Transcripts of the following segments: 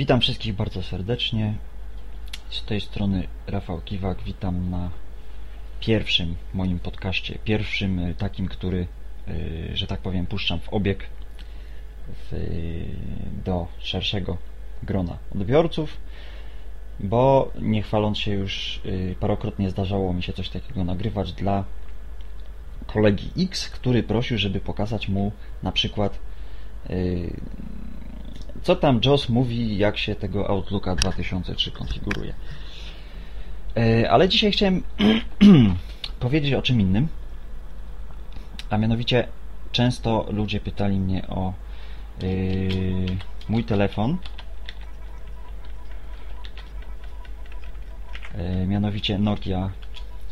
Witam wszystkich bardzo serdecznie. Z tej strony Rafał Kiwak. Witam na pierwszym moim podcaście. Pierwszym y, takim, który, y, że tak powiem, puszczam w obieg w, do szerszego grona odbiorców, bo nie chwaląc się już y, parokrotnie zdarzało mi się coś takiego nagrywać dla kolegi X, który prosił, żeby pokazać mu na przykład co tam JOS mówi, jak się tego Outlooka 2003 konfiguruje. E, ale dzisiaj chciałem powiedzieć o czym innym, a mianowicie często ludzie pytali mnie o yy, mój telefon, yy, mianowicie Nokia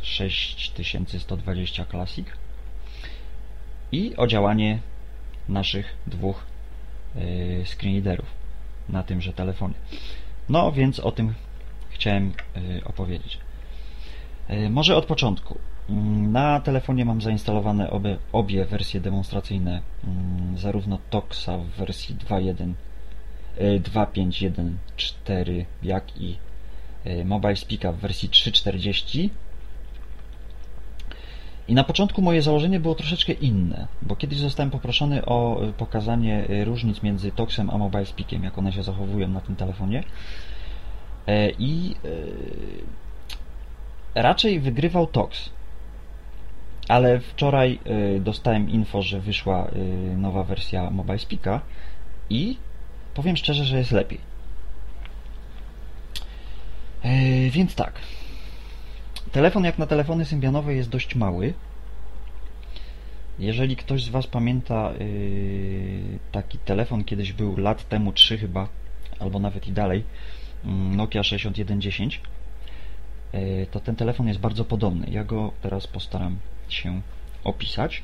6120 Classic i o działanie naszych dwóch screenreaderów na tymże telefonie. No więc o tym chciałem y, opowiedzieć. Y, może od początku. Mm, na telefonie mam zainstalowane obie, obie wersje demonstracyjne, mm, zarówno Toxa w wersji 2.1, 2.5.1.4, jak i Mobile Speaka w wersji 3.40 i na początku moje założenie było troszeczkę inne, bo kiedyś zostałem poproszony o pokazanie y, różnic między Toxem a Mobile Speakiem, jak one się zachowują na tym telefonie. E, I y, raczej wygrywał Tox. Ale wczoraj dostałem info, że wyszła nowa wersja Mobile Speaka i powiem szczerze, że jest lepiej. E, więc tak, Telefon jak na telefony symbianowe jest dość mały. Jeżeli ktoś z Was pamięta yy, taki telefon, kiedyś był lat temu 3 chyba, albo nawet i dalej, yy, Nokia 6110, yy, to ten telefon jest bardzo podobny. Ja go teraz postaram się opisać.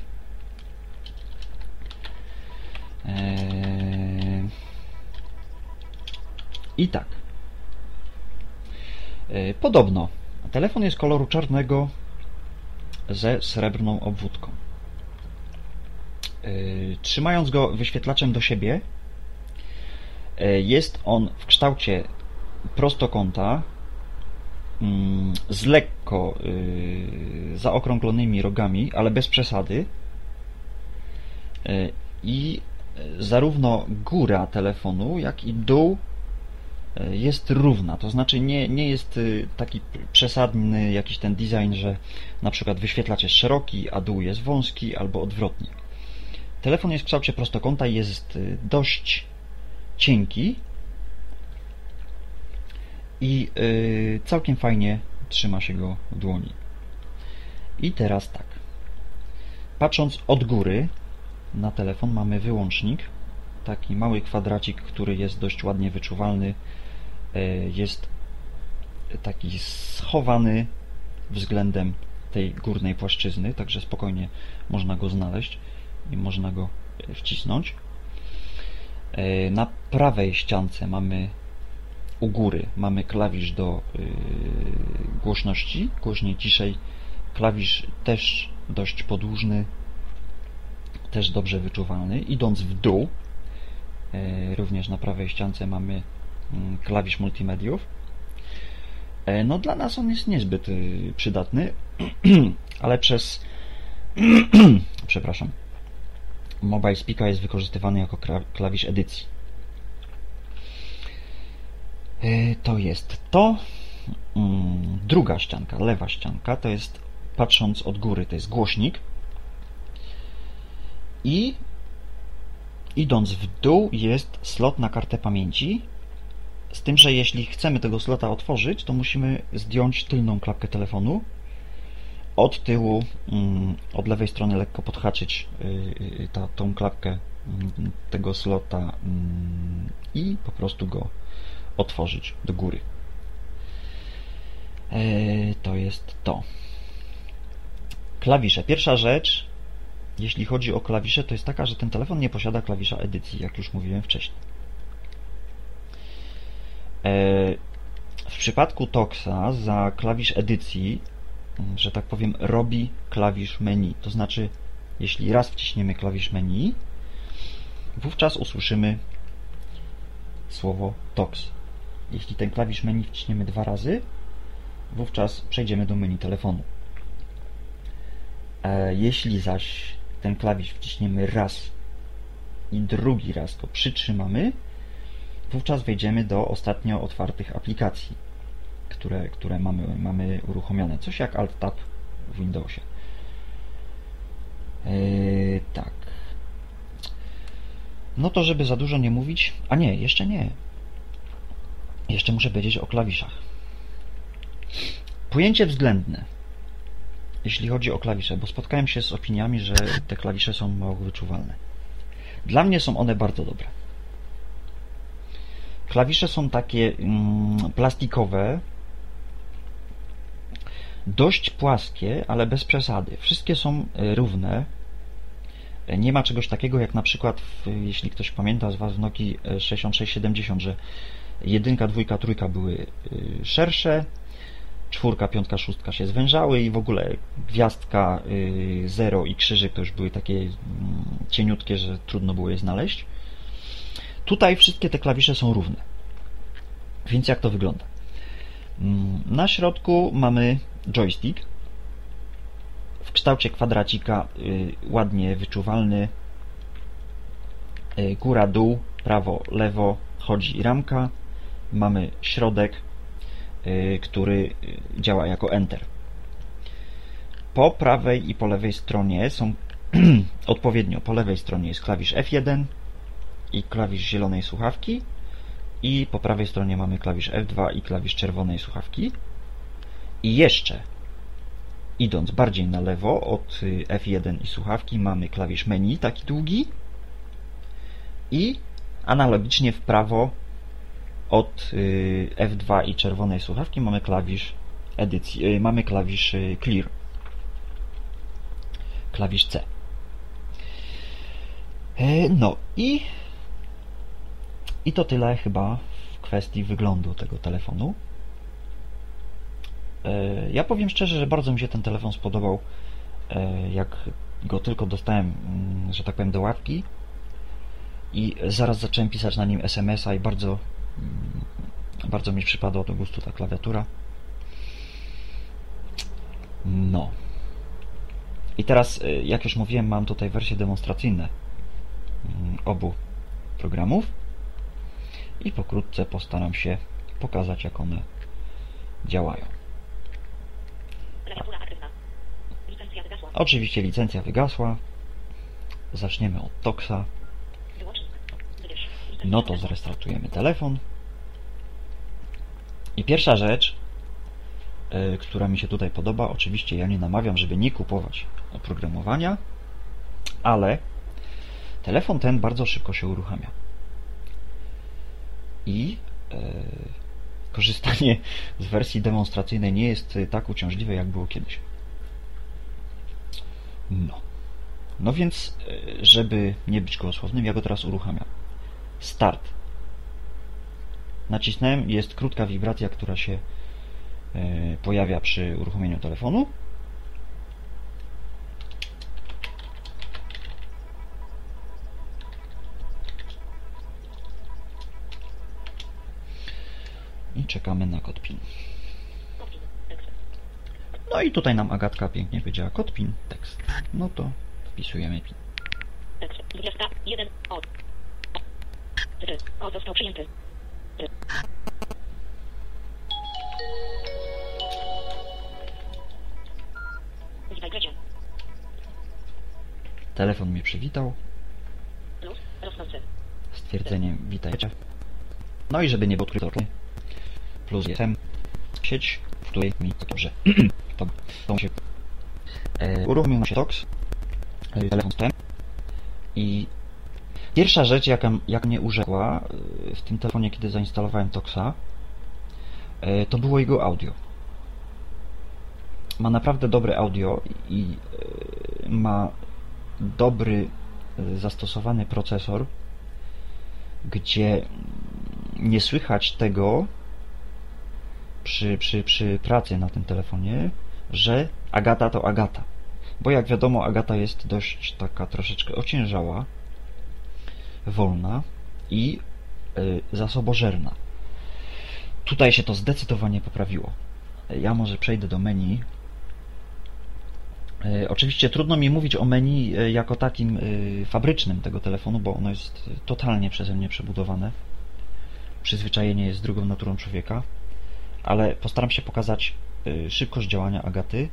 Yy, I tak. Yy, podobno Telefon jest koloru czarnego ze srebrną obwódką. Yy, trzymając go wyświetlaczem do siebie, yy, jest on w kształcie prostokąta mm, z lekko yy, zaokrąglonymi rogami, ale bez przesady. I zarówno góra telefonu, jak i dół jest równa, to znaczy nie, nie jest y, taki przesadny jakiś ten design, że na przykład wyświetlacz jest szeroki, a dół jest wąski, albo odwrotnie. Telefon jest w kształcie prostokąta jest y, dość cienki i y, całkiem fajnie trzyma się go w dłoni. I teraz tak. Patrząc od góry na telefon mamy wyłącznik, taki mały kwadracik, który jest dość ładnie wyczuwalny jest taki schowany względem tej górnej płaszczyzny, także spokojnie można go znaleźć i można go wcisnąć. E, na prawej ściance mamy u góry mamy klawisz do e, głośności, głośniej, ciszej. Klawisz też dość podłużny, też dobrze wyczuwalny. Idąc w dół, również na prawej ściance mamy klawisz multimediów. E, no dla nas on jest niezbyt y, przydatny, ale przez przepraszam Mobile Speaker jest wykorzystywany jako klawisz edycji. E, to jest to. Mm, druga ścianka, lewa ścianka, to jest patrząc od góry, to jest głośnik. I idąc w dół jest slot na kartę pamięci z tym, że jeśli chcemy tego slota otworzyć, to musimy zdjąć tylną klapkę telefonu, od tyłu, mm, od lewej strony lekko podhaczyć y, y, ta, tą klapkę mm, tego slota mm, i po prostu go otworzyć do góry. E, to jest to. Klawisze. Pierwsza rzecz, jeśli chodzi o klawisze, to jest taka, że ten telefon nie posiada klawisza edycji, jak już mówiłem wcześniej. E, w przypadku Toxa za klawisz edycji, mm, że tak powiem, robi klawisz menu. To znaczy, jeśli raz wciśniemy klawisz menu, wówczas usłyszymy słowo TOX. Jeśli ten klawisz menu wciśniemy dwa razy, wówczas przejdziemy do menu telefonu. E, jeśli zaś ten klawisz wciśniemy raz i drugi raz go przytrzymamy, wówczas wejdziemy do ostatnio otwartych aplikacji, które, które mamy, mamy uruchomione. Coś jak Alt-Tab w Windowsie. Yy, tak. No to, żeby za dużo nie mówić. A nie, jeszcze nie. Jeszcze muszę powiedzieć o klawiszach. Pojęcie względne, jeśli chodzi o klawisze, bo spotkałem się z opiniami, że te klawisze są mało wyczuwalne. Dla mnie są one bardzo dobre. Klawisze są takie mm, plastikowe, dość płaskie, ale bez przesady. Wszystkie są e, równe. E, nie ma czegoś takiego jak na przykład, w, jeśli ktoś pamięta z Was w Nokii 6670, że jedynka, dwójka, trójka były e, szersze, czwórka, piątka, szóstka się zwężały i w ogóle gwiazdka, zero i krzyżyk to już były takie mm, cieniutkie, że trudno było je znaleźć. Tutaj wszystkie te klawisze są równe. Więc jak to wygląda? Mm, na środku mamy joystick w kształcie kwadracika, y, ładnie wyczuwalny. Y, góra, dół, prawo, lewo, chodzi ramka. Mamy środek, y, który działa jako Enter. Po prawej i po lewej stronie są odpowiednio po lewej stronie jest klawisz F1 i klawisz zielonej słuchawki i po prawej stronie mamy klawisz F2 i klawisz czerwonej słuchawki. I jeszcze, idąc bardziej na lewo od y, F1 i słuchawki, mamy klawisz menu, taki długi. I analogicznie w prawo od y, F2 i czerwonej słuchawki mamy klawisz edycji, y, mamy klawisz clear. Klawisz C. E, no i i to tyle chyba w kwestii wyglądu tego telefonu. E, ja powiem szczerze, że bardzo mi się ten telefon spodobał, e, jak go tylko dostałem, mm, że tak powiem, do łapki i zaraz zacząłem pisać na nim SMS-a i bardzo, mm, bardzo mi przypadła do gustu ta klawiatura. No. I teraz, e, jak już mówiłem, mam tutaj wersje demonstracyjne mm, obu programów i pokrótce postaram się pokazać, jak one działają. Oczywiście licencja wygasła. Zaczniemy od Toxa. No to zrestartujemy telefon. I pierwsza rzecz, yy, która mi się tutaj podoba, oczywiście ja nie namawiam, żeby nie kupować oprogramowania, ale telefon ten bardzo szybko się uruchamia i e, korzystanie z wersji demonstracyjnej nie jest tak uciążliwe, jak było kiedyś. No. No więc, e, żeby nie być gołosłownym, ja go teraz uruchamiam. Start. Nacisnąłem, jest krótka wibracja, która się e, pojawia przy uruchomieniu telefonu. I czekamy na kod PIN. No i tutaj nam Agatka pięknie powiedziała kod PIN, tekst. No to wpisujemy PIN. Tekst 21 o. O został przyjęty. Telefon mnie przywitał. Stwierdzeniem witajcie. No i żeby nie było odkryto plus jestem sieć, w której mi dobrze. to, to się e, uruchomił się TOX, e, telefon z i pierwsza rzecz, jaka, jak mnie urzekła e, w tym telefonie, kiedy zainstalowałem TOXa, e, to było jego audio. Ma naprawdę dobre audio i e, ma dobry e, zastosowany procesor, gdzie nie słychać tego, przy, przy, przy pracy na tym telefonie, że Agata to Agata. Bo jak wiadomo, Agata jest dość taka troszeczkę ociężała, wolna i y, zasobożerna. Tutaj się to zdecydowanie poprawiło. Ja może przejdę do menu. Y, Oczywiście trudno mi mówić o menu y, jako takim y, fabrycznym tego telefonu, bo ono jest totalnie przeze mnie przebudowane. Przyzwyczajenie jest drugą naturą człowieka, ale postaram się pokazać y, szybkość działania Agaty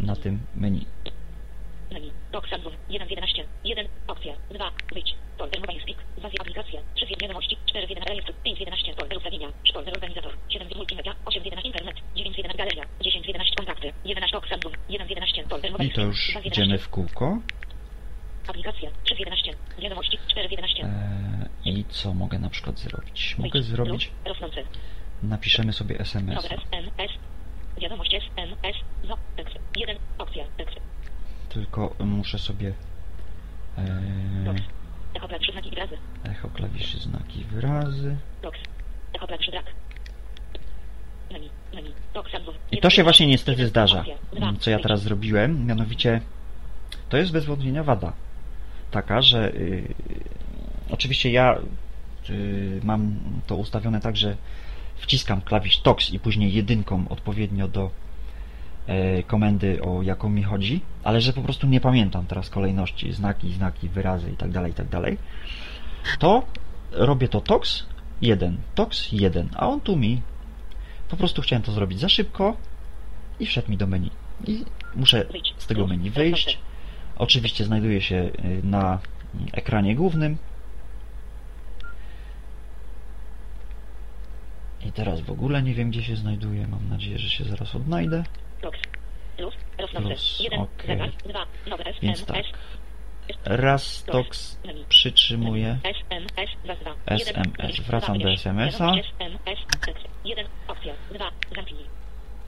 na tym menu. Menu. Doks Adwów. 1 z 11. 1. Opcja. 2. Wyjdź. Folder Mobile Speak. 2 z aplikacja. 3 z wiadomości. 4 z 11 rejestr. 5 z 11. Folder ustawienia. Folder organizator. 7 z multimedia. 8 z 11 internet. 9 z 11 galeria. 10 z 11 kontakty. 11 Doks Adwów. 1 z 11. Folder Mobile I to już Speak. 2 z idziemy 11. w kółko. Aplikacja. 3 z 11. Wiadomości. 4 z 11. Eee, I co mogę na przykład zrobić? Mogę zrobić. Napiszemy sobie SMS. Wiadomość SMS. No. 1. Opcja. Tylko muszę sobie Doks. Echo 3 znaki i razy. echo klawiszy znaki wyrazy. Doks. Echo 3 brak. I to się właśnie niestety Jeden. zdarza, co ja teraz zrobiłem. Mianowicie to jest bez wątpienia wada. Taka, że y, oczywiście ja y, mam to ustawione tak, że wciskam klawisz TOX i później jedynką odpowiednio do e, komendy, o jaką mi chodzi, ale że po prostu nie pamiętam teraz kolejności, znaki, znaki, wyrazy itd., itd., to robię to TOX 1, TOX 1, a on tu mi po prostu chciałem to zrobić za szybko i wszedł mi do menu. I muszę z tego menu wyjść. Oczywiście znajduje się y, na ekranie głównym. I teraz w ogóle nie wiem, gdzie się znajduje. Mam nadzieję, że się zaraz odnajdę. Plus. Rosnący. Plus, 1. okej. Zegar. 2. Nowe SMS. Więc tak. Raz TOX przytrzymuję. SMS. 2 2. SMS. Wracam do SMS-a. SMS. Tekst. 1. Opcja. 2. Zamknij.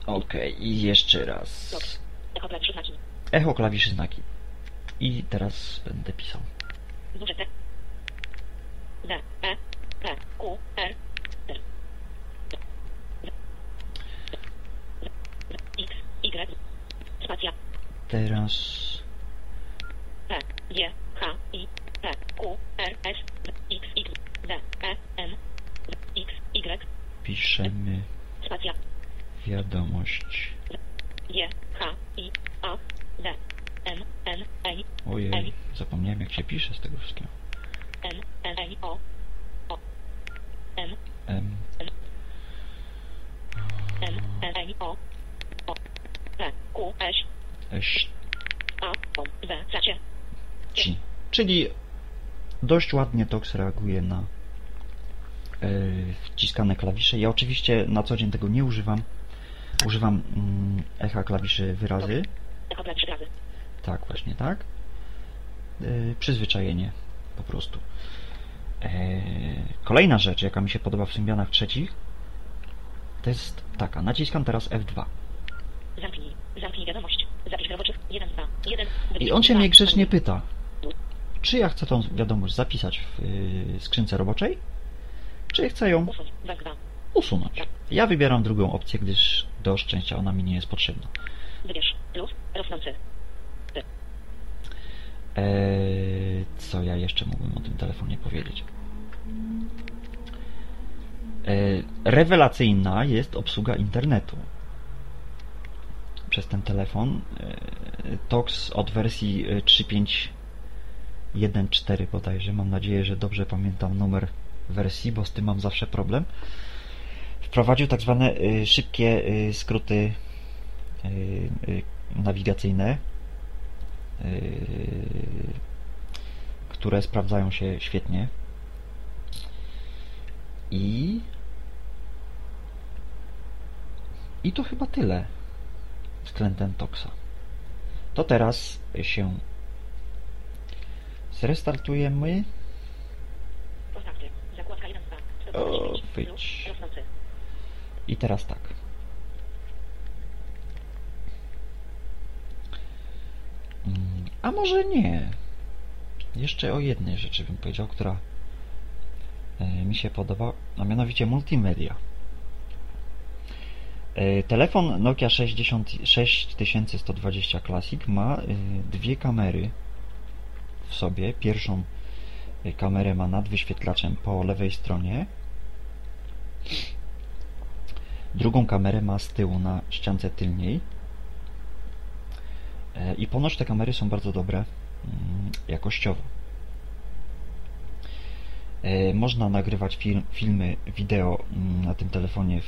Ok, i jeszcze raz. Echo Play 3 znaki. Echo klawiszy znaki. I teraz będę pisał. D. E. P. Q. R. R. X. Y. Spacja. Teraz P, G, H, I, P, Q, R, S, X, X, D, E, N, X, Y, piszemy spacja, wiadomość. G, H, I, A, D, N, N, N, Ojej, zapomniałem jak się pisze z tego wszystkiego. N, N, N, O, O, N, M, 6. Czyli dość ładnie TOX reaguje na e, wciskane klawisze. Ja oczywiście na co dzień tego nie używam. Używam mm, echa klawiszy wyrazy. Echo klawiszy wyrazy. Tak, właśnie tak. E, przyzwyczajenie po prostu. E, kolejna rzecz, jaka mi się podoba w Symbianach trzecich, to jest taka. Naciskam teraz F2. Zamknij, zamknij wiadomość. Zapisz roboczych 1, 2, 1, I on się mnie grzecznie pyta, czy ja chcę tą wiadomość zapisać w yy, skrzynce roboczej, czy chcę ją Usuń, 2, 2, usunąć. Ja wybieram drugą opcję, gdyż do szczęścia ona mi nie jest potrzebna. wybierz, plus, rosnący, Eee, co ja jeszcze mógłbym o tym telefonie powiedzieć? Eee, rewelacyjna jest obsługa internetu przez ten telefon. Eee, TOX od wersji e, 3.5.1.4 bodajże. Mam nadzieję, że dobrze pamiętam numer wersji, bo z tym mam zawsze problem. Wprowadził tak zwane e, szybkie e, skróty e, e, nawigacyjne, które sprawdzają się świetnie. I i to chyba tyle względem Toxa. To teraz się zrestartujemy. kontakty, zakładka 1, 2, O, 129, wyjdź. plus, rosnący, I teraz tak. Mm, A może nie. Jeszcze o jednej rzeczy bym powiedział, która e, mi się podoba, a mianowicie multimedia. E, Telefon Nokia 60, 6120 Classic ma e, dwie kamery w sobie. Pierwszą kamerę ma nad wyświetlaczem po lewej stronie. Drugą kamerę ma z tyłu na ściance tylniej. E, I ponoć te kamery są bardzo dobre mm, jakościowo. E, można nagrywać film, filmy, wideo mm, na tym telefonie,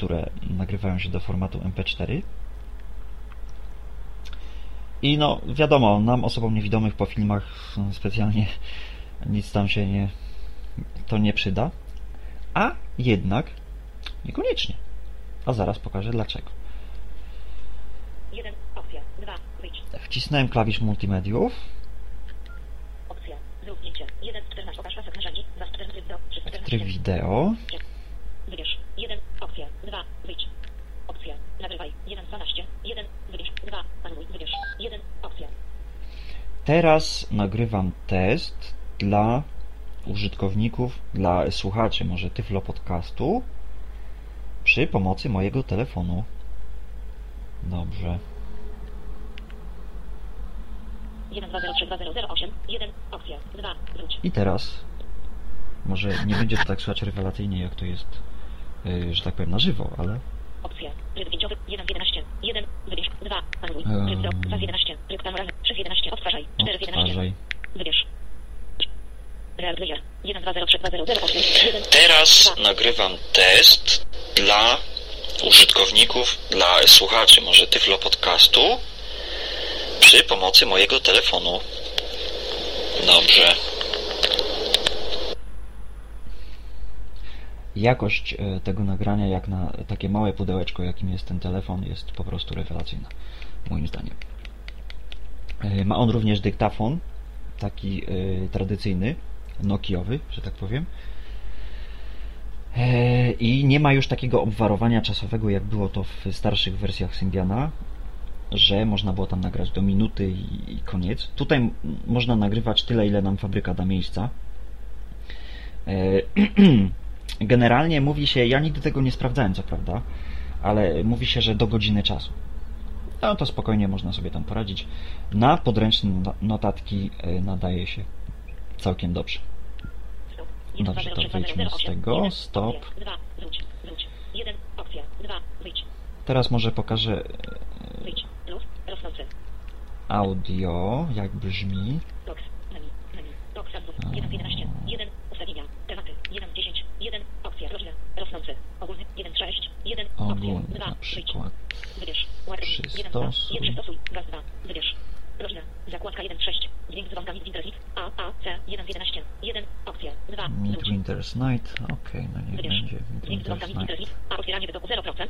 które nagrywają się do formatu MP4. I no, wiadomo, nam osobom niewidomych po filmach specjalnie nic tam się nie, to nie przyda. A jednak niekoniecznie. A zaraz pokażę dlaczego. 1, opcja, 2, wyjdź, Wcisnąłem klawisz multimediów. opcja, zrób zdjęcie, 1, 14, pokaż pasek narzędzi, 2, 14, do, 3, 14, Tryb wideo. wybierz, 1, opcja, 2, wyjdź, opcja, nagrywaj, 1, 12, 1, wybierz, 2, anuluj, wybierz, 1, opcja, Teraz nagrywam test dla użytkowników, dla słuchaczy może Tyflo Podcastu przy pomocy mojego telefonu. Dobrze. 1, 2, 0, 3, 2, 0, 0, 8, 1, opcja, 2, wróć, I teraz może nie będzie to tak słychać rewelacyjnie, jak to jest, yy, że tak powiem, na żywo, ale opcja, tryb zdjęciowy, 1 z 11, 1, wybierz, 2, anuluj, Ehm. tryb do, 2 z 11, tryb kameralny, 3 z 11, odtwarzaj, 4 z 11, odtwarzaj. wybierz, real player, 1, 2, 0, 3, 2, 0, 0, 8, 1, Teraz 2, nagrywam test dla użytkowników, dla słuchaczy. Może Tyflo Podcastu przy pomocy mojego telefonu. Dobrze. Jakość e, tego nagrania, jak na takie małe pudełeczko, jakim jest ten telefon, jest po prostu rewelacyjna, moim zdaniem. E, Ma on również dyktafon, taki e, tradycyjny, Nokiowy, że tak powiem. I nie ma już takiego obwarowania czasowego, jak było to w starszych wersjach Symbiana, że można było tam nagrać do minuty i, koniec. Tutaj można nagrywać tyle, ile nam fabryka da miejsca. Generalnie mówi się, ja nigdy tego nie sprawdzałem, co prawda, ale mówi się, że do godziny czasu. No to spokojnie można sobie tam poradzić. Na podręczne no- notatki e, nadaje się całkiem dobrze. stop, 1, 2, Dobrze, 0, to 3, 2, 0, wyjdźmy 0, z 8, tego. 1, Stop. opcja, 2, wróć, wróć, 1, opcja, 2, wyjdź, Teraz może pokażę e, audio, jak brzmi. 1 z 11, 1, ustawienia, tematy, 1 z 10, 1, opcja, rodzina, rosnący, ogólny, 1 z 6, 1, opcja, Ogólny 2, na przykład. wybierz, ładunek, 1 z 2, Przystosuj. 1 przystosuj, gaz 2, wybierz, rodzina, zakładka 1 z 6, dźwięk z dzwonkami w Internet, A, A, C, 1 z 11, 1, opcja, 2, wróć, Midwinter's Night. Okej, no niech wybierz, będzie dźwięk Night. Internet, A, otwieranie wytoku 0%,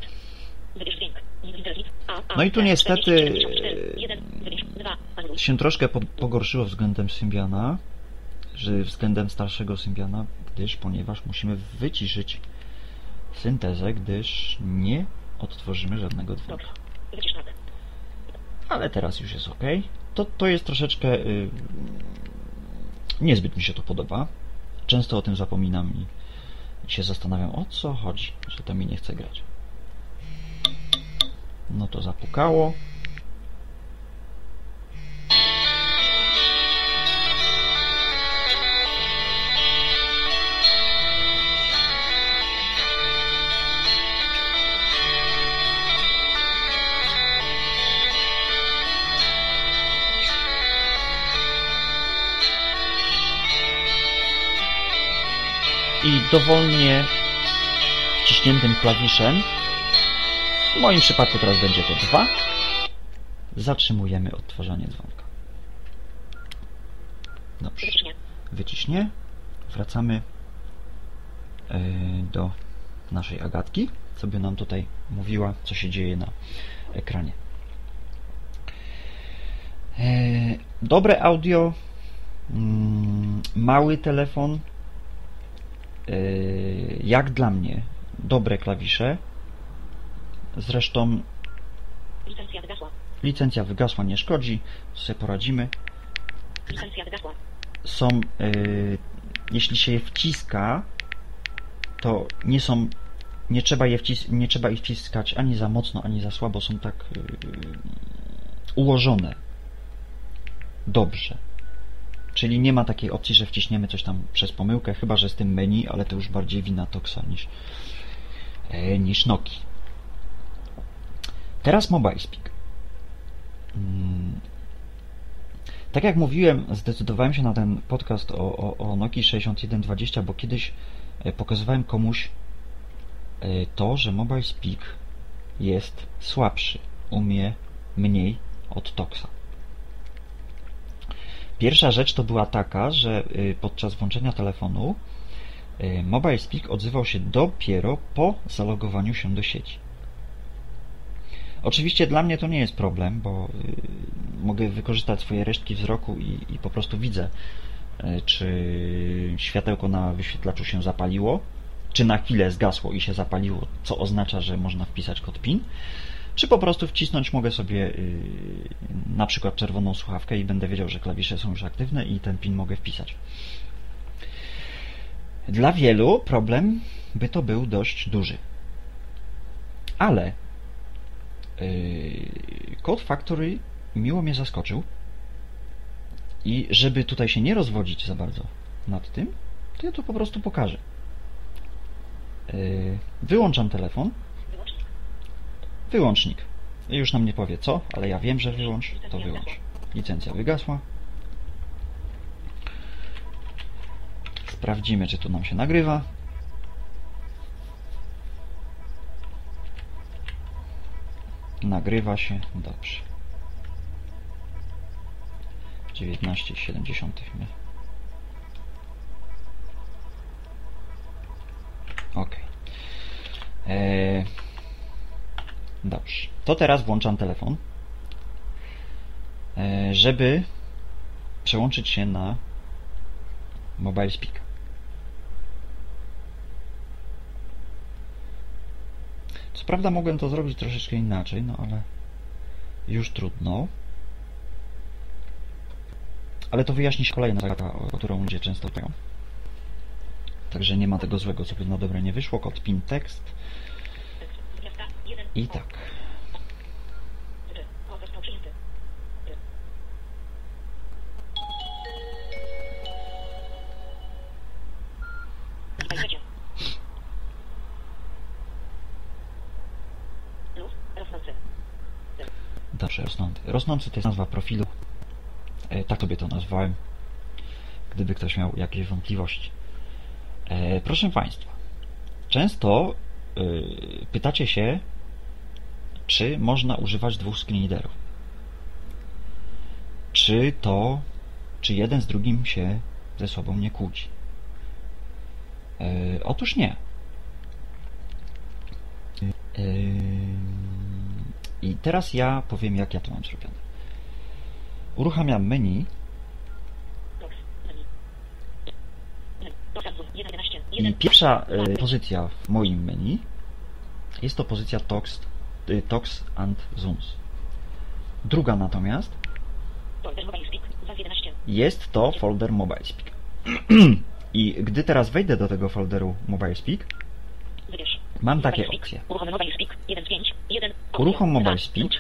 wybierz dźwięk, Internet, A, A, No i tu niestety, 40, 74, 1, wybierz, 2, anuluj, Się troszkę po, pogorszyło względem Symbiana, względem starszego Symbiana, gdyż, ponieważ musimy wyciszyć syntezę, gdyż nie odtworzymy żadnego dźwięku. Ale teraz już jest ok. To, to jest troszeczkę. Y, niezbyt mi się to podoba. Często o tym zapominam i się zastanawiam, o co chodzi, że to mi nie chce grać. No to zapukało. Dowolnie wciśniętym klawiszem, w moim przypadku teraz będzie to 2, zatrzymujemy odtwarzanie dzwonka. Dobrze, wyciśnie, wracamy e, do naszej Agatki, co by nam tutaj mówiła, co się dzieje na ekranie. E, Dobre audio, mm, mały telefon, jak dla mnie dobre klawisze. Zresztą licencja wygasła, licencja wygasła, nie szkodzi, sobie poradzimy. licencja wygasła, Są, yy, jeśli się je wciska, to nie są, nie trzeba, je wcis nie trzeba ich wciskać ani za mocno, ani za słabo, są tak yy, ułożone dobrze. Czyli nie ma takiej opcji, że wciśniemy coś tam przez pomyłkę, chyba że z tym menu, ale to już bardziej wina Toxa niż, e, niż Noki. Teraz Mobile Speak. Mm. Tak jak mówiłem, zdecydowałem się na ten podcast o, o, o Nokii 6120, bo kiedyś e, pokazywałem komuś e, to, że Mobile Speak jest słabszy, umie mniej od Toxa. Pierwsza rzecz to była taka, że y, podczas włączenia telefonu y, Mobile Speak odzywał się dopiero po zalogowaniu się do sieci. Oczywiście dla mnie to nie jest problem, bo y, mogę wykorzystać swoje resztki wzroku i, i po prostu widzę, czy światełko na wyświetlaczu się zapaliło, czy na chwilę zgasło i się zapaliło, co oznacza, że można wpisać kod PIN, czy po prostu wcisnąć mogę sobie yy, na przykład czerwoną słuchawkę i będę wiedział, że klawisze są już aktywne i ten pin mogę wpisać. Dla wielu problem by to był dość duży. Ale Code Factory miło mnie zaskoczył i żeby tutaj się nie rozwodzić za bardzo nad tym, to ja to po prostu pokażę. Yy, wyłączam telefon Wyłącznik. Już nam nie powie co, ale ja wiem, że wyłącz, to wyłącz. Licencja wygasła. Sprawdzimy, czy tu nam się nagrywa. Nagrywa się, dobrze. 19,7 nie? Ok. Eee, Dobrze. To teraz włączam telefon, e, żeby przełączyć się na Mobile Speak. Co prawda mogłem to zrobić troszeczkę inaczej, no ale już trudno. Ale to wyjaśni się kolejna zagadka, o którą ludzie często pytają. Także nie ma tego złego, co by na dobre nie wyszło. Kod PIN tekst i tak. Dobrze, rosnący. Rosnący to jest nazwa profilu. E, tak sobie to nazwałem. Gdyby ktoś miał jakieś wątpliwości. E, proszę Państwa, często e, pytacie się, czy można używać dwóch screenreaderów. Czy to, czy jeden z drugim się ze sobą nie kłóci? E, otóż nie. E, I teraz ja powiem, jak ja to mam zrobione. Uruchamiam menu i pierwsza e, pozycja w moim menu jest to pozycja Tox Y, Tox and Zooms. Druga natomiast jest to folder Mobile Speak. I gdy teraz wejdę do tego folderu Mobile Speak, mam takie opcje. Uruchom Mobile Speak,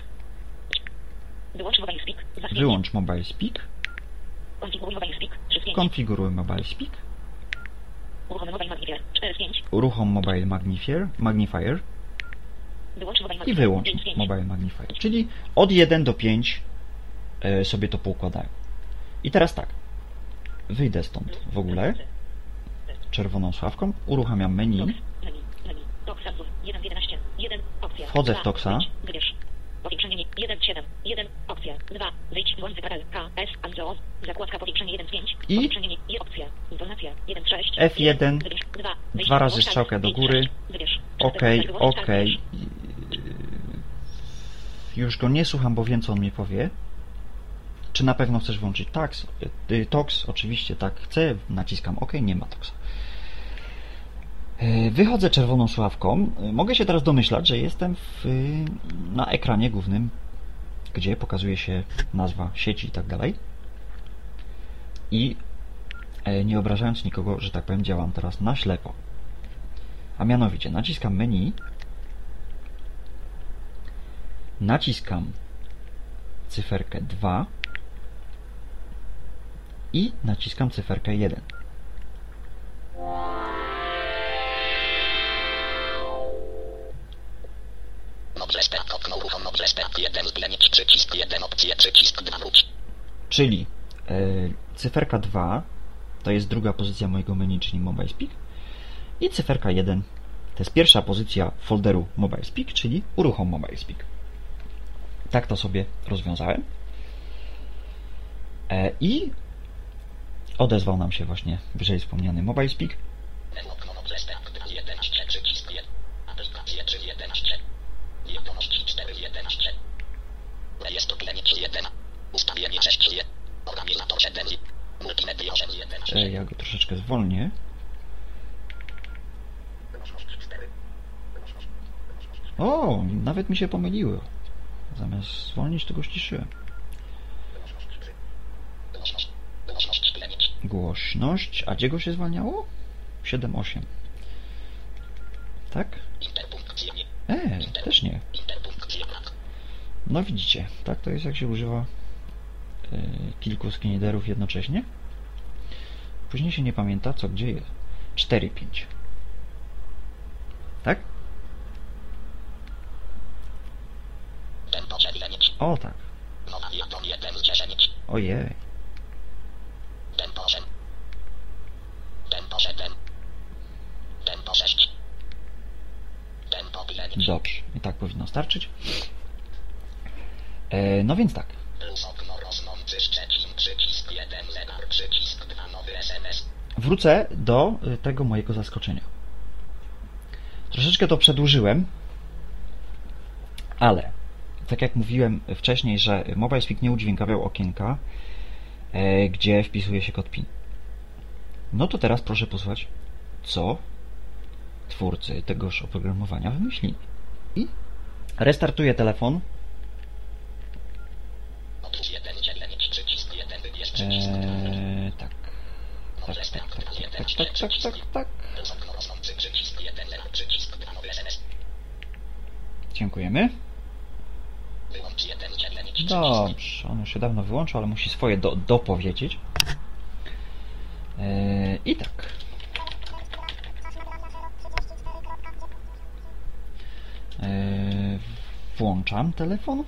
wyłącz Mobile Speak, konfiguruj Mobile Speak, uruchom Mobile Magnifier, Magnifier i wyłącz Mobile Magnifier. Czyli od 1 do 5 e, sobie to poukładają. I teraz tak. Wyjdę stąd w ogóle. Czerwoną sławką, uruchamiam menu, wchodzę w Toxa, powiększenie 1, 7, 1, opcja. 2, wyjdź, włącz ZRL, K, S, zakładka. Powiększenie. 1, 5, i powiększenie opcja, informacja. 1, 6, F1, 2, dwa. Razy strzałkę do góry, ok, ok, już go nie słucham, bo wiem, co on mi powie. Czy na pewno chcesz włączyć tax? Y, tox? Oczywiście tak chcę. Naciskam OK, nie ma toxa. Y, wychodzę czerwoną sławką. Y, mogę się teraz domyślać, że jestem w, na ekranie głównym, gdzie pokazuje się nazwa sieci i tak dalej. I nie obrażając nikogo, że tak powiem, działam teraz na ślepo. A mianowicie naciskam menu naciskam cyferkę 2 i naciskam cyferkę 1. Obrzestek, okno uruchom, obrzestek, 1 zplenić, przycisk 1, opcje, przycisk 2, wróć. Czyli e, cyferka 2 to jest druga pozycja mojego menu, czyli Mobile Speak. I cyferka 1 to jest pierwsza pozycja folderu Mobile Speak, czyli uruchom Mobile Speak. Tak to sobie rozwiązałem. E, I odezwał nam się właśnie wyżej wspomniany Mobile Speak. E, ja go troszeczkę zwolnię. O, nawet mi się pomyliło. Zamiast zwolnić, to go ściszyłem. Głośność. A gdzie go się zwalniało? 7.8. Tak? Interpunkcje nie. E, też nie. No widzicie, tak to jest jak się używa y, kilku skiniderów jednocześnie. Później się nie pamięta co gdzie jest. 4, 5. Tak? Tempo plenić. O tak. Nowa wiadom 1 z 10. Ojej. Tempo 8. Tempo 7. Tempo 6. Tempo plenić. Dobrze. I tak powinno starczyć. E, no więc tak. Plus okno rosnący Szczecin, przycisk 1, zegar, przycisk 2, nowy SMS. Wrócę do y, tego mojego zaskoczenia. Troszeczkę to przedłużyłem, ale tak jak mówiłem wcześniej, że MobileSpeak nie udźwiękawiał okienka, e, gdzie wpisuje się kod PIN. No to teraz proszę posłuchać, co twórcy tegoż oprogramowania wymyślili. I restartuję telefon. E, tak. Tak, tak, tak, tak, tak, tak, tak, tak. Dziękujemy. Dobrze, on już się dawno wyłączył, ale musi swoje do, dopowiedzieć. Eee, I tak. Eee, włączam telefon.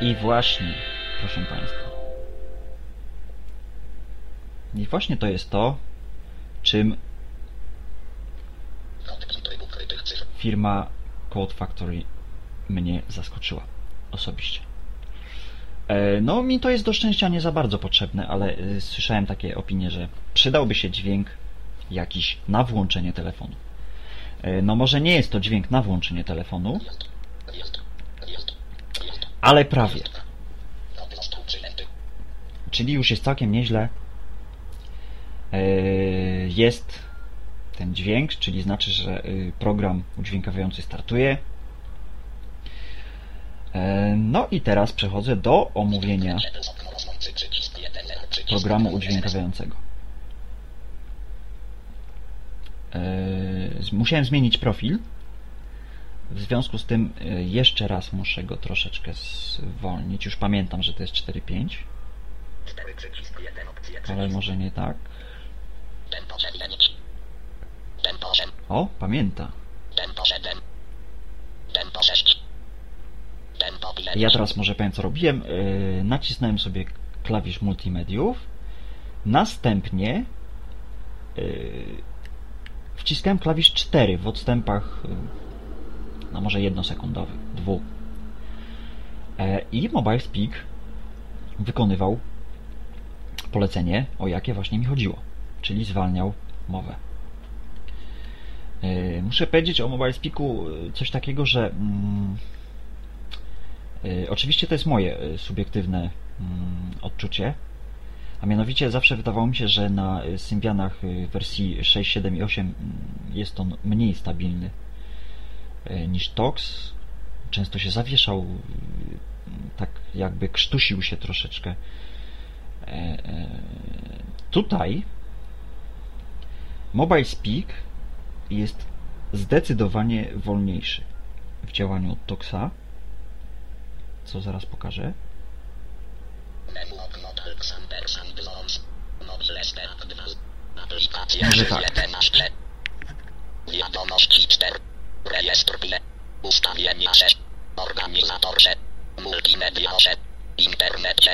I właśnie, proszę Państwa. I właśnie to jest to, czym firma Code Factory mnie zaskoczyła osobiście. E, No, mi to jest do szczęścia nie za bardzo potrzebne, ale y, słyszałem takie opinie, że przydałby się dźwięk jakiś na włączenie telefonu. E, No, może nie jest to dźwięk na włączenie telefonu, Jest. Jest. Jest. Jest. Ale prawie. Czyli już jest całkiem nieźle. E, Jest ten dźwięk, czyli znaczy, że y, program udźwiękawiający startuje. E, No i teraz przechodzę do omówienia Plus okno rosnący przycisk 1, zegar, przycisk programu 2, nowy SMS. udźwiękawiającego. E, Musiałem zmienić profil. W związku z tym e, jeszcze raz muszę go troszeczkę zwolnić. Już pamiętam, że to jest 4.5, 4, przycisk 1, opcje, ale może nie tak. Tempo 9. Tempo 8. O, pamięta. Tempo 7. Tempo 6. Tempo plenić. Ja teraz może powiem co robiłem. Yy, nacisnąłem sobie klawisz multimediów. Następnie yy, wciskałem klawisz 4 w odstępach no może jednosekundowych, dwóch. E, I Mobile Speak wykonywał polecenie, o jakie właśnie mi chodziło, czyli zwalniał mowę. Yy, Muszę powiedzieć o Mobile Speaku yy, coś takiego, że mm, oczywiście to jest moje subiektywne mm, odczucie, a mianowicie zawsze wydawało mi się, że na Symbianach wersji 6, 7 i 8 mm, jest on mniej stabilny niż TOX. Często się zawieszał, yy, tak jakby krztusił się troszeczkę E, e, tutaj Mobile Speak jest zdecydowanie wolniejszy w działaniu od Toxa, co zaraz pokażę. Menu okno Alexander Sandlons. Mobile Speak 2. Aplikacja Może tak. 11. Wiadomości 4. Rejestr ple. Ustawienia 6. Organizatorze. Multimedia 8. Internecie.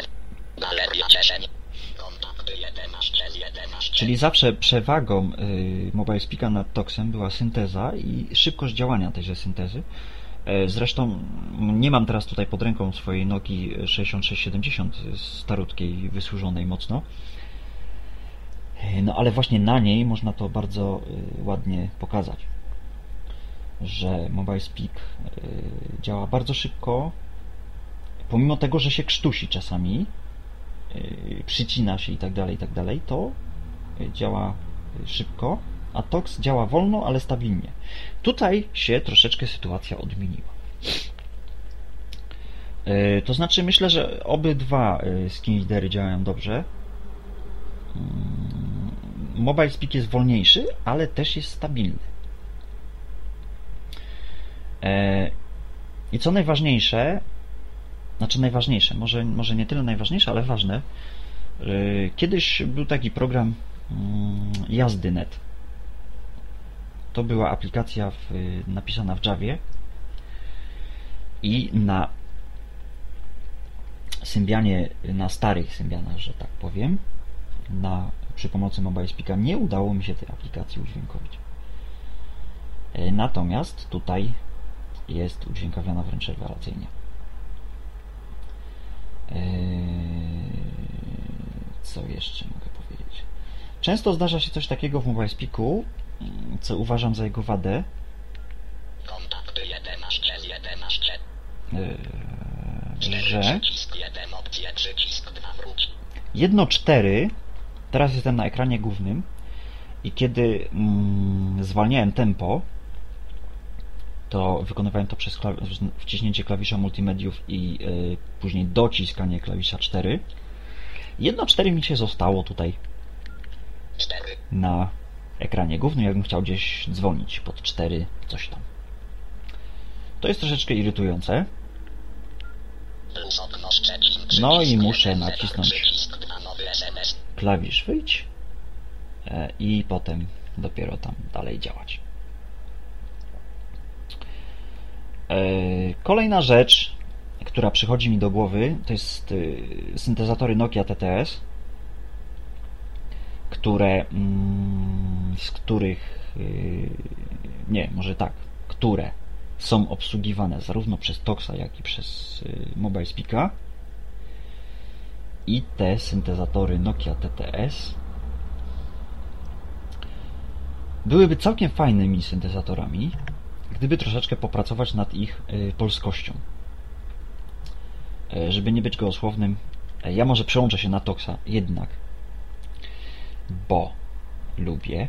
Galeria 10. Kontakty 11 z 11. Czyli zawsze przewagą y, Mobile Speaka nad Toxem była synteza i szybkość działania tejże syntezy. E, Zresztą nie mam teraz tutaj pod ręką swojej Nokii 6670 starutkiej, wysłużonej mocno. E, No ale właśnie na niej można to bardzo y, ładnie pokazać, że Mobile Speak y, działa bardzo szybko, pomimo tego, że się krztusi czasami, y, przycina się i tak dalej, i tak dalej, to y, działa szybko, a TOX działa wolno, ale stabilnie. Tutaj się troszeczkę sytuacja odmieniła. To znaczy, myślę, że obydwa y, skin lidery działają dobrze. Mm, Mobile Speak jest wolniejszy, ale też jest stabilny. E, I co najważniejsze, znaczy najważniejsze, może, może nie tyle najważniejsze, ale ważne. Kiedyś był taki program mm, Jazdy.net. To była aplikacja w, napisana w Javie i na Symbianie, na starych Symbianach, że tak powiem, na, przy pomocy Mobile nie udało mi się tej aplikacji udźwiękowić. E, Natomiast tutaj jest udźwiękawiona wręcz rewelacyjnie. Eee, Co jeszcze mogę powiedzieć? Często zdarza się coś takiego w Mobile Speaku, mm, co uważam za jego wadę. Kontakty 11 z 11. eee, 4 Że przycisk 1 opcje przycisk 2 wróć. jedno 4, teraz jestem na ekranie głównym i kiedy mm, zwalniałem tempo, to wykonywałem to przez wciśnięcie klawisza multimediów i y, później dociskanie klawisza 4. Jedno 4 mi się zostało tutaj 4. na ekranie głównym, jakbym chciał gdzieś dzwonić pod 4, coś tam. To jest troszeczkę irytujące. No i muszę nacisnąć. Przycisk 2 nowy SMS. klawisz wyjdź e, i potem dopiero tam dalej działać. E, Kolejna rzecz, która przychodzi mi do głowy, to jest y, syntezatory Nokia TTS, które, mm, z których, y, nie, może tak, które są obsługiwane zarówno przez Toxa, jak i przez Mobile Speaka. I te syntezatory Nokia TTS byłyby całkiem fajnymi syntezatorami, gdyby troszeczkę popracować nad ich y, polskością. E, Żeby nie być gołosłownym, e, ja może przełączę się na Toxa jednak, bo lubię.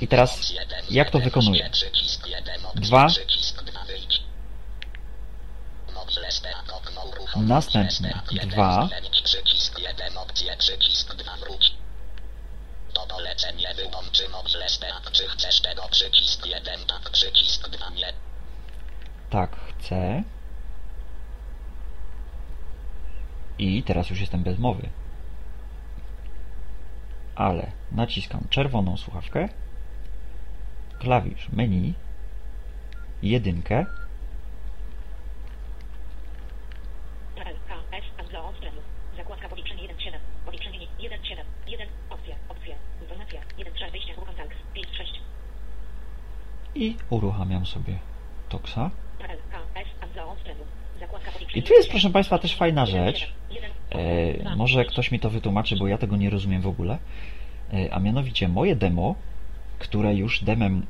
I teraz jak to 11, wykonuję? Przycisk 1 opcje Dwa. przycisk 2 To polecenie wyłączy Speak. Czy chcesz tego przycisk 1 tak przycisk 2 nie. Tak, chcę. I teraz już jestem bez mowy. Ale naciskam czerwoną słuchawkę, klawisz menu, jedynkę, Parel K S Anglo Australu. Zakładka policzenie 1.7. Policzenie 1.7. 1. Opcja. Opcja. Informacja. 1 3 wyjście. Kontakt. 5 6. i uruchamiam sobie policzenie I tu jest, 1.7. proszę Państwa, też fajna 1, rzecz. 7, 1, E, może ktoś mi to wytłumaczy, bo ja tego nie rozumiem w ogóle. E, a mianowicie moje demo, które już demem mm,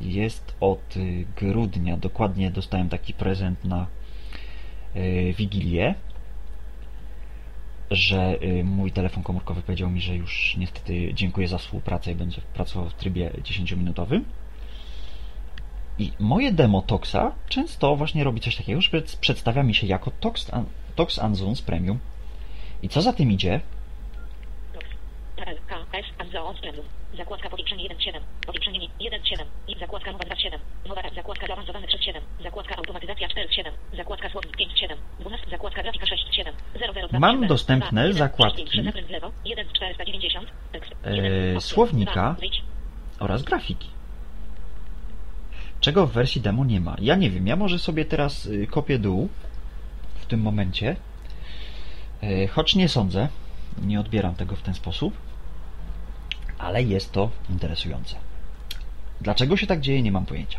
jest od grudnia, dokładnie dostałem taki prezent na y, Wigilię, że y, mój telefon komórkowy powiedział mi, że już niestety dziękuję za współpracę i będzie pracował w trybie 10-minutowym. I moje demo Toxa często właśnie robi coś takiego, że przedstawia mi się jako Tox, Tox Anzons Premium. I co za tym idzie? Zakładka powiększenie 1.7. Powiększenie mi 1.7. I zakładka nowa 2.7. Nowa zakładka zaawansowany 3.7. Zakładka automatyzacja 4.7. Zakładka słownik 5.7. 12 zakładka grafika 6.7. 002. Mam dostępne zakładki. Zakręt w lewo. 1.490. Tekst. 1. słownika. Oraz grafiki. Czego w wersji demo nie ma. Ja nie wiem, ja może sobie teraz y, kopię dół w tym momencie, Y, choć nie sądzę, nie odbieram tego w ten sposób, ale jest to interesujące. Dlaczego się tak dzieje, nie mam pojęcia.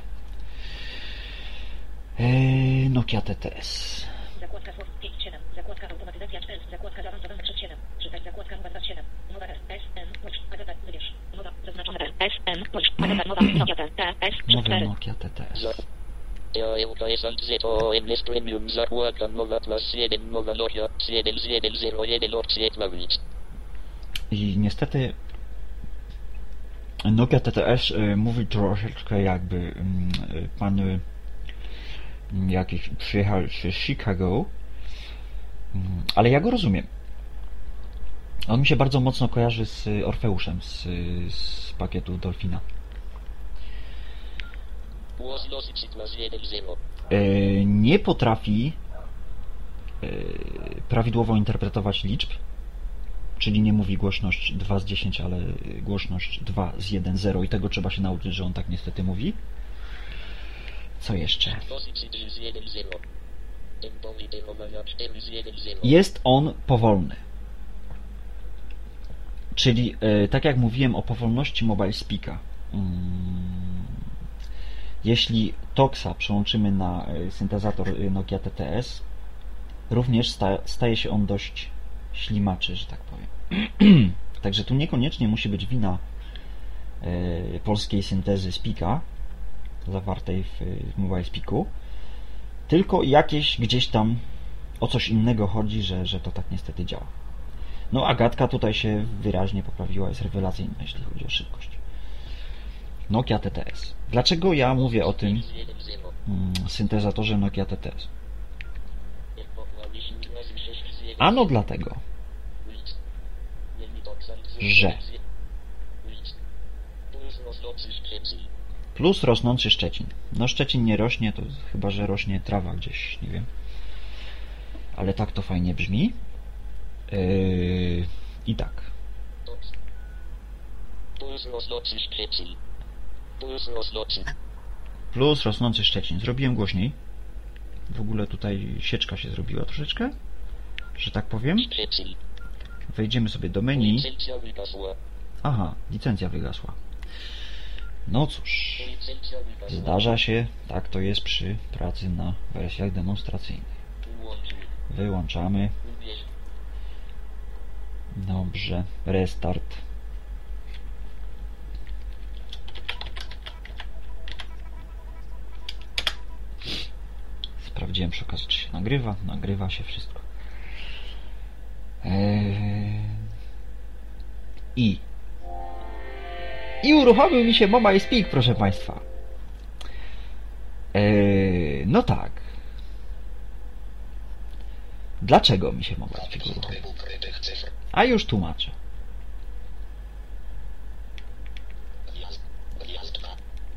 Eee, Nokia TTS. Zakładka słownik 5.7. Zakładka automatyzacja 4. Zakładka zaawansowana 3.7. Czytać zakładka numer 2.7. Nowa R. S. N. Push. Agata. Wybierz. Nowa. Zaznaczone R. S. N. Push. Agata. Nowa. Nokia T. T. S. Nowy 4. Nokia TTS. Za. Ja jest ZO MS Premium zakładka nowa plus 1 nowa Nokia 7101 opcje klawisz. I niestety Nokia TTS y, mówi troszeczkę jakby mm, y, pan y, jakiś przyjechał z Chicago, Mm, ale ja go rozumiem. On mi się bardzo mocno kojarzy z y, Orfeuszem z, y, z pakietu Dolfina. Głos dosyć plus 1 0. Y, Nie potrafi y, prawidłowo interpretować liczb, czyli nie mówi głośność 2 z 10, ale głośność 2 z 1, 0 i tego trzeba się nauczyć, że on tak niestety mówi. Co jeszcze? Dosyć z 1 0. Tempo literowania 4 z 1 0. Jest on powolny. Czyli, e, tak jak mówiłem o powolności Mobile Speaka, mm, jeśli Toxa przełączymy na e, syntezator e, Nokia TTS, również sta, staje się on dość ślimaczy, że tak powiem. Także tu niekoniecznie musi być wina polskiej syntezy Speaka, zawartej w, w Mobile Speaku, tylko jakieś gdzieś tam o coś innego chodzi, że, że to tak niestety działa. No Agatka tutaj się wyraźnie poprawiła, jest rewelacyjna, jeśli chodzi o szybkość. Nokia TTS. Dlaczego ja mówię o tym z 1 0. mm, syntezatorze Nokia TTS? Tempo klawisz razy 6 z 1 Ano dlatego, Że. 1 z 1. Lic. Plus rosnący Szczecin. plus rosnący Szczecin. No Szczecin nie rośnie, to chyba, że rośnie trawa gdzieś, nie wiem. Ale tak to fajnie brzmi. Yy, I tak. Plus rosnący Szczecin. Plus rosnący. Plus rosnący Szczecin. Zrobiłem głośniej. W ogóle tutaj sieczka się zrobiła troszeczkę, że tak powiem. Wejdziemy sobie do menu. Aha, licencja wygasła. No cóż, zdarza się, tak to jest przy pracy na wersjach demonstracyjnych. Wyłączamy. Dobrze, restart. Sprawdziłem przy okazji, czy się nagrywa. Nagrywa się wszystko. Eee... I. I uruchomił mi się Mobile Speak, proszę Państwa. Eee... No tak. Dlaczego mi się? Ukrytych cyfr. A już tłumaczę.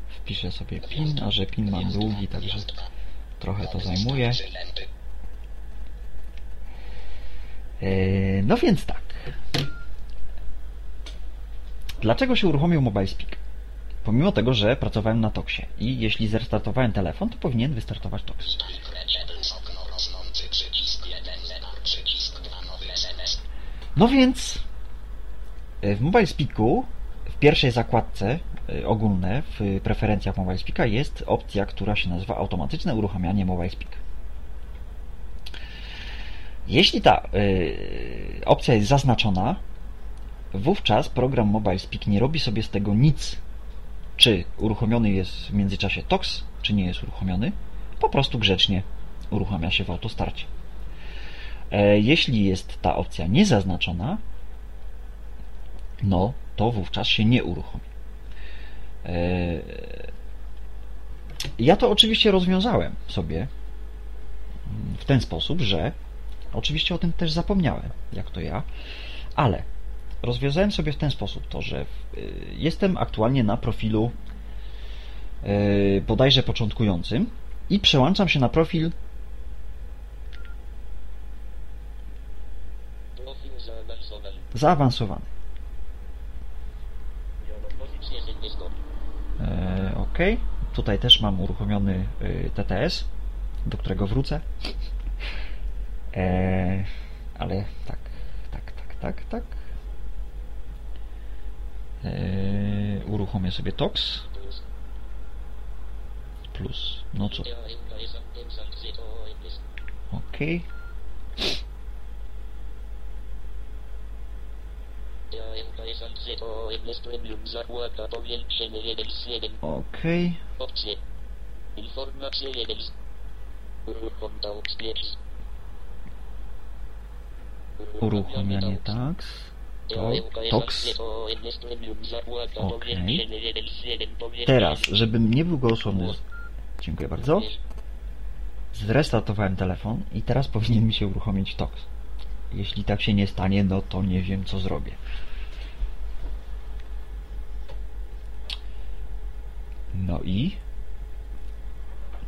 Wpiszę sobie PIN, a że PIN mam długi, także trochę to zajmuje. Eee, No więc tak. Dlaczego się uruchomił Mobile Speak? Pomimo tego, że pracowałem na Toxie i jeśli zrestartowałem telefon, to powinien wystartować Tox. Reachable okno rosnący przycisk 1 zegar przycisk 2 nowy SMS. No więc e, w Mobile Speaku w pierwszej zakładce e, ogólne w preferencjach Mobile Speaka jest opcja, która się nazywa automatyczne uruchamianie Mobile Speak. Jeśli ta e, opcja jest zaznaczona, wówczas program Mobile Speak nie robi sobie z tego nic, czy uruchomiony jest w międzyczasie TOX, czy nie jest uruchomiony, po prostu grzecznie uruchamia się w autostarcie. E, Jeśli jest ta opcja niezaznaczona, no to wówczas się nie uruchomi. E, Ja to oczywiście rozwiązałem sobie w ten sposób, że Oczywiście o tym też zapomniałem, jak to ja, ale rozwiązałem sobie w ten sposób to, że y, jestem aktualnie na profilu bodajże początkującym i przełączam się na Profil zaawansowany. E, OK. Tutaj też mam uruchomiony y, TTS, do którego wrócę. E, ale tak, tak, tak, tak, tak. E, uruchomię sobie TOX Plus. No co? OK. Ja MKS ZOMS Premium zakłada powiększenie 1 z 1. OK. Opcje. Informacje 1 z... Uruchom TAUX 5. Uruchamianie TAX. To, TOX. Okej. Teraz, żebym nie był gołoszony. Dziękuję bardzo. Zrestartowałem telefon i teraz powinien mi się uruchomić TOX. Jeśli tak się nie stanie, no to nie wiem co zrobię. No i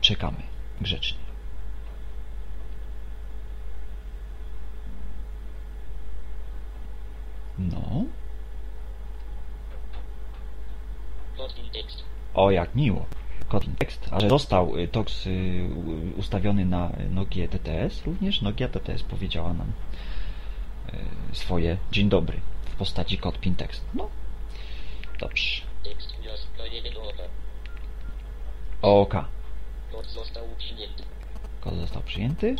czekamy grzecznie. No, tekst. o jak miło. Kotlin tekst, a że został y, TOX y, ustawiony na Nokia TTS, również Nokia TTS powiedziała nam y, swoje dzień dobry w postaci Kotlin tekst. No, dobrze. Tekst gwiazdka 1 oka. OK. Kod został przyjęty. Kod został przyjęty.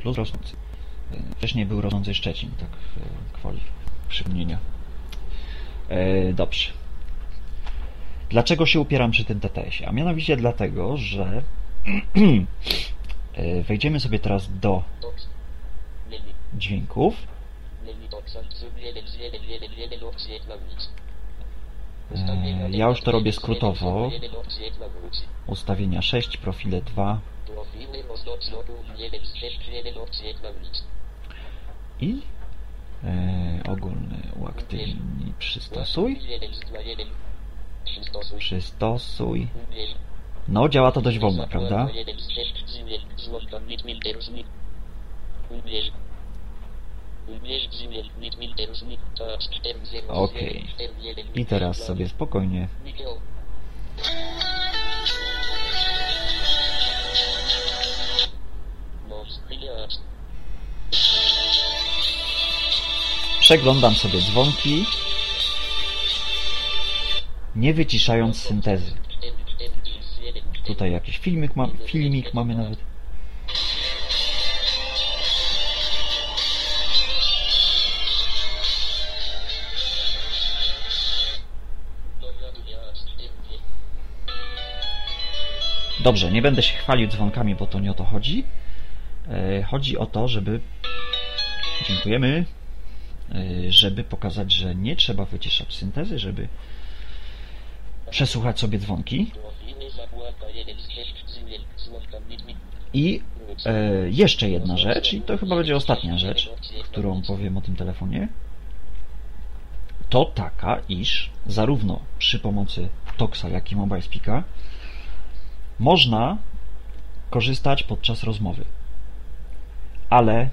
Plus rosnący. Wcześniej był rosnący Szczecin, tak y, gwoli przypomnienia. E, Dobrze. Dlaczego się upieram przy tym TTS-ie? A mianowicie dlatego, że e, wejdziemy sobie teraz do dźwięków. Menu Toks Antsum 1 z 1 1 1 opcje dla nic. E, Ja już to robię skrótowo. 1 opcje dla wróci. Ustawienia 6, profile 2 Profile roznoc lotum 1 z 6 1 opcje dla nic. i e, ogólny uaktywnij przystosuj. 1 z 2 1. Przystosuj. No, działa to dość wolno, prawda? Jeden z sześć dźwięk, złąka mitmilterusnik. Ubierz. Ubierz dźwięk, mitmilterusnik, to 4 0 Okej. I teraz sobie spokojnie przeglądam sobie dzwonki, nie wyciszając syntezy. 4 4 1 Tutaj jakiś filmik, ma, filmik mamy nawet. Dobrze, nie będę się chwalił dzwonkami, bo to nie o to chodzi. E, Chodzi o to, żeby. Dziękujemy. E, Żeby pokazać, że nie trzeba wyciszać syntezy, żeby przesłuchać sobie dzwonki. I e, jeszcze jedna rzecz, i to chyba będzie ostatnia rzecz, którą powiem o tym telefonie, to taka, iż zarówno przy pomocy Toxa, jak i Mobile Speaka można korzystać podczas rozmowy, ale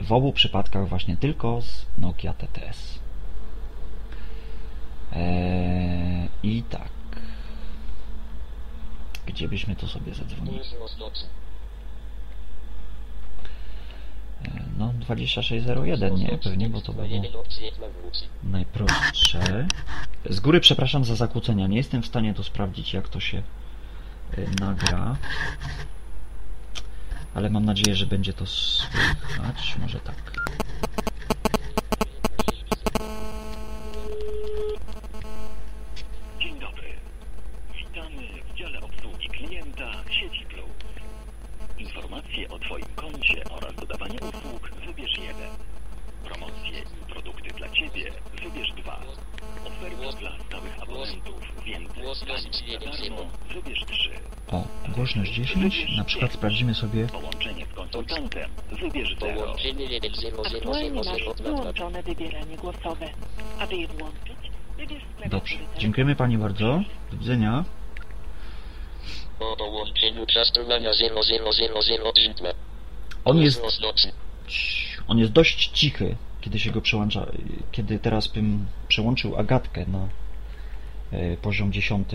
w obu przypadkach właśnie tylko z Nokia TTS. Eee, I tak. Gdzie byśmy to sobie zadzwonili? No 2601 nie, pewnie, bo to było najprostsze. Z góry przepraszam za zakłócenia, nie jestem w stanie tu sprawdzić jak to się y, nagra. Ale mam nadzieję, że będzie to słychać. Może tak. Dzień dobry. Witamy w dziale obsługi klienta sieci Plus. Informacje o Twoim koncie oraz dodawanie usług wybierz jeden. Promocje i produkty dla Ciebie ciebie, wybierz dwa. Oferta dla stałych abonentów, więcej danych za darmo, wybierz trzy. O, 10. Na przykład sprawdzimy sobie Połączenie z konsultantem, wybierz zero. Połączenie 10000 Aktualnie masz wyłączone wybieranie głosowe. Aby je włączyć, wybierz Dobrze. Dziękujemy Pani bardzo. Do widzenia. Po połączeniu czastowania 00002. On jest, on jest dość cichy, kiedy się go przełącza. Kiedy teraz bym przełączył Agatkę na e, poziom 10,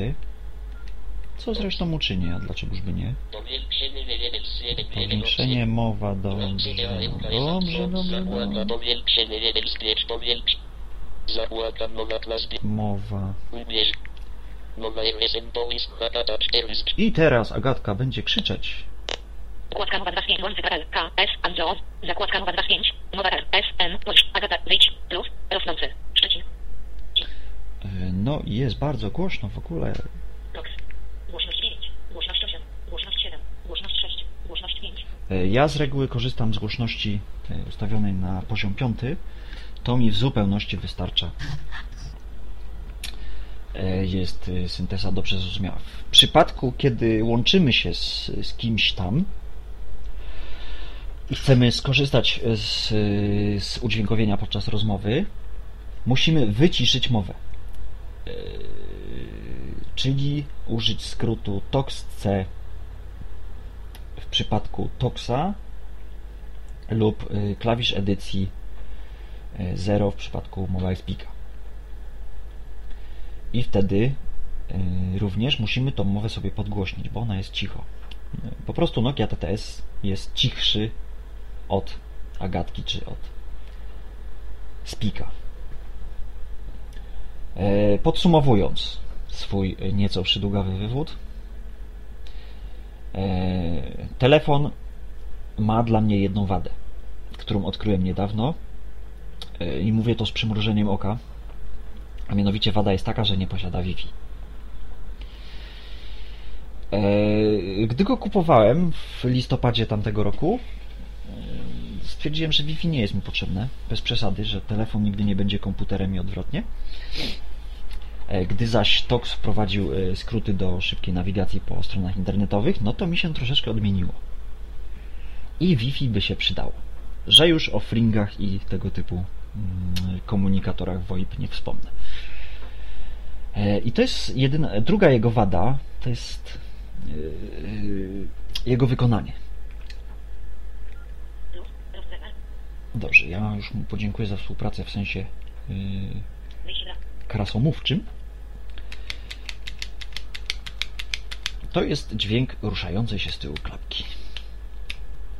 co zresztą uczynię, a dlaczegoż by nie? Powiększenie 1 z 1 Powiększenie mowa, dobrze, dobrze, dobrze, dobrze. powiększenie 1 z 5 powiększ. Zakłada nowa klasa. Mowa. Wybierz. Nowa RSM Police Hakata 400. I teraz Agatka będzie krzyczeć. Zakładka mowa 2 z 5, łący PL, K, S, Anzo, zakładka mowa 2 z 5, mowa R, S, N, Polish, Agata, wyjdź, plus, rosnący, Szczecin, E, No jest bardzo głośno w ogóle. Tox, głośność 9, głośność 8, głośność 7, głośność 6, głośność 5, E, Ja z reguły korzystam z głośności e, ustawionej na poziom 5. To mi w zupełności wystarcza. E, Jest e, synteza dobrze zrozumiała. W przypadku, kiedy łączymy się z, z kimś tam i chcemy skorzystać z, z udźwiękowienia podczas rozmowy, musimy wyciszyć mowę. E, Czyli użyć skrótu TOX-C przypadku Toxa lub y, klawisz edycji y, 0 w przypadku Mobile Speaka. I wtedy y, również musimy tą mowę sobie podgłośnić, bo ona jest cicho. Y, Po prostu Nokia TTS jest cichszy od Agatki czy od Speaka. E, Podsumowując swój y, nieco przydługawy wywód, Telefon ma dla mnie jedną wadę, którą odkryłem niedawno E, i mówię to z przymrużeniem oka. A mianowicie wada jest taka, że nie posiada Wi-Fi. E, Gdy go kupowałem w listopadzie tamtego roku, e, stwierdziłem, że Wi-Fi nie jest mi potrzebne, bez przesady, że telefon nigdy nie będzie komputerem i odwrotnie. E, Gdy zaś TOX wprowadził e, skróty do szybkiej nawigacji po stronach internetowych, no to mi się troszeczkę odmieniło. I Wi-Fi by się przydało. Że już o fringach i tego typu mm, komunikatorach VoIP nie wspomnę. E, I to jest jedyna, druga jego wada, to jest jego wykonanie. Dobrze, ja już mu podziękuję za współpracę w sensie yy, krasomówczym. To jest dźwięk ruszającej się z tyłu klapki.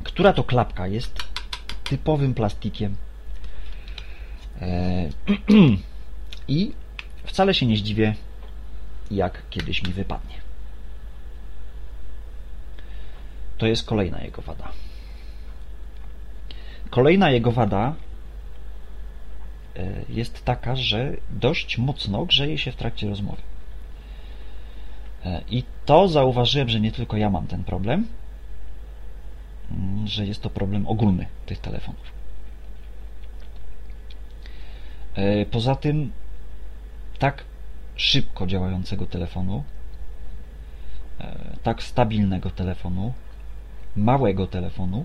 Która to klapka jest typowym plastikiem. E, I wcale się nie zdziwię, jak kiedyś mi wypadnie. To jest kolejna jego wada. Kolejna jego wada e, jest taka, że dość mocno grzeje się w trakcie rozmowy. E, I to zauważyłem, że nie tylko ja mam ten problem, mm, że jest to problem ogólny tych telefonów. E, Poza tym, tak szybko działającego telefonu, e, tak stabilnego telefonu, małego telefonu,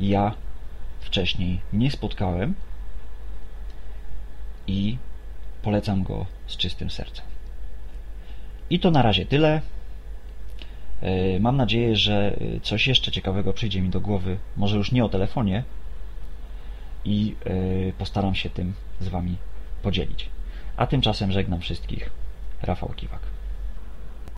ja wcześniej nie spotkałem i polecam go z czystym sercem. I to na razie tyle. E, Mam nadzieję, że coś jeszcze ciekawego przyjdzie mi do głowy, może już nie o telefonie, i e, postaram się tym z Wami podzielić. A tymczasem żegnam wszystkich. Rafał Kiwak.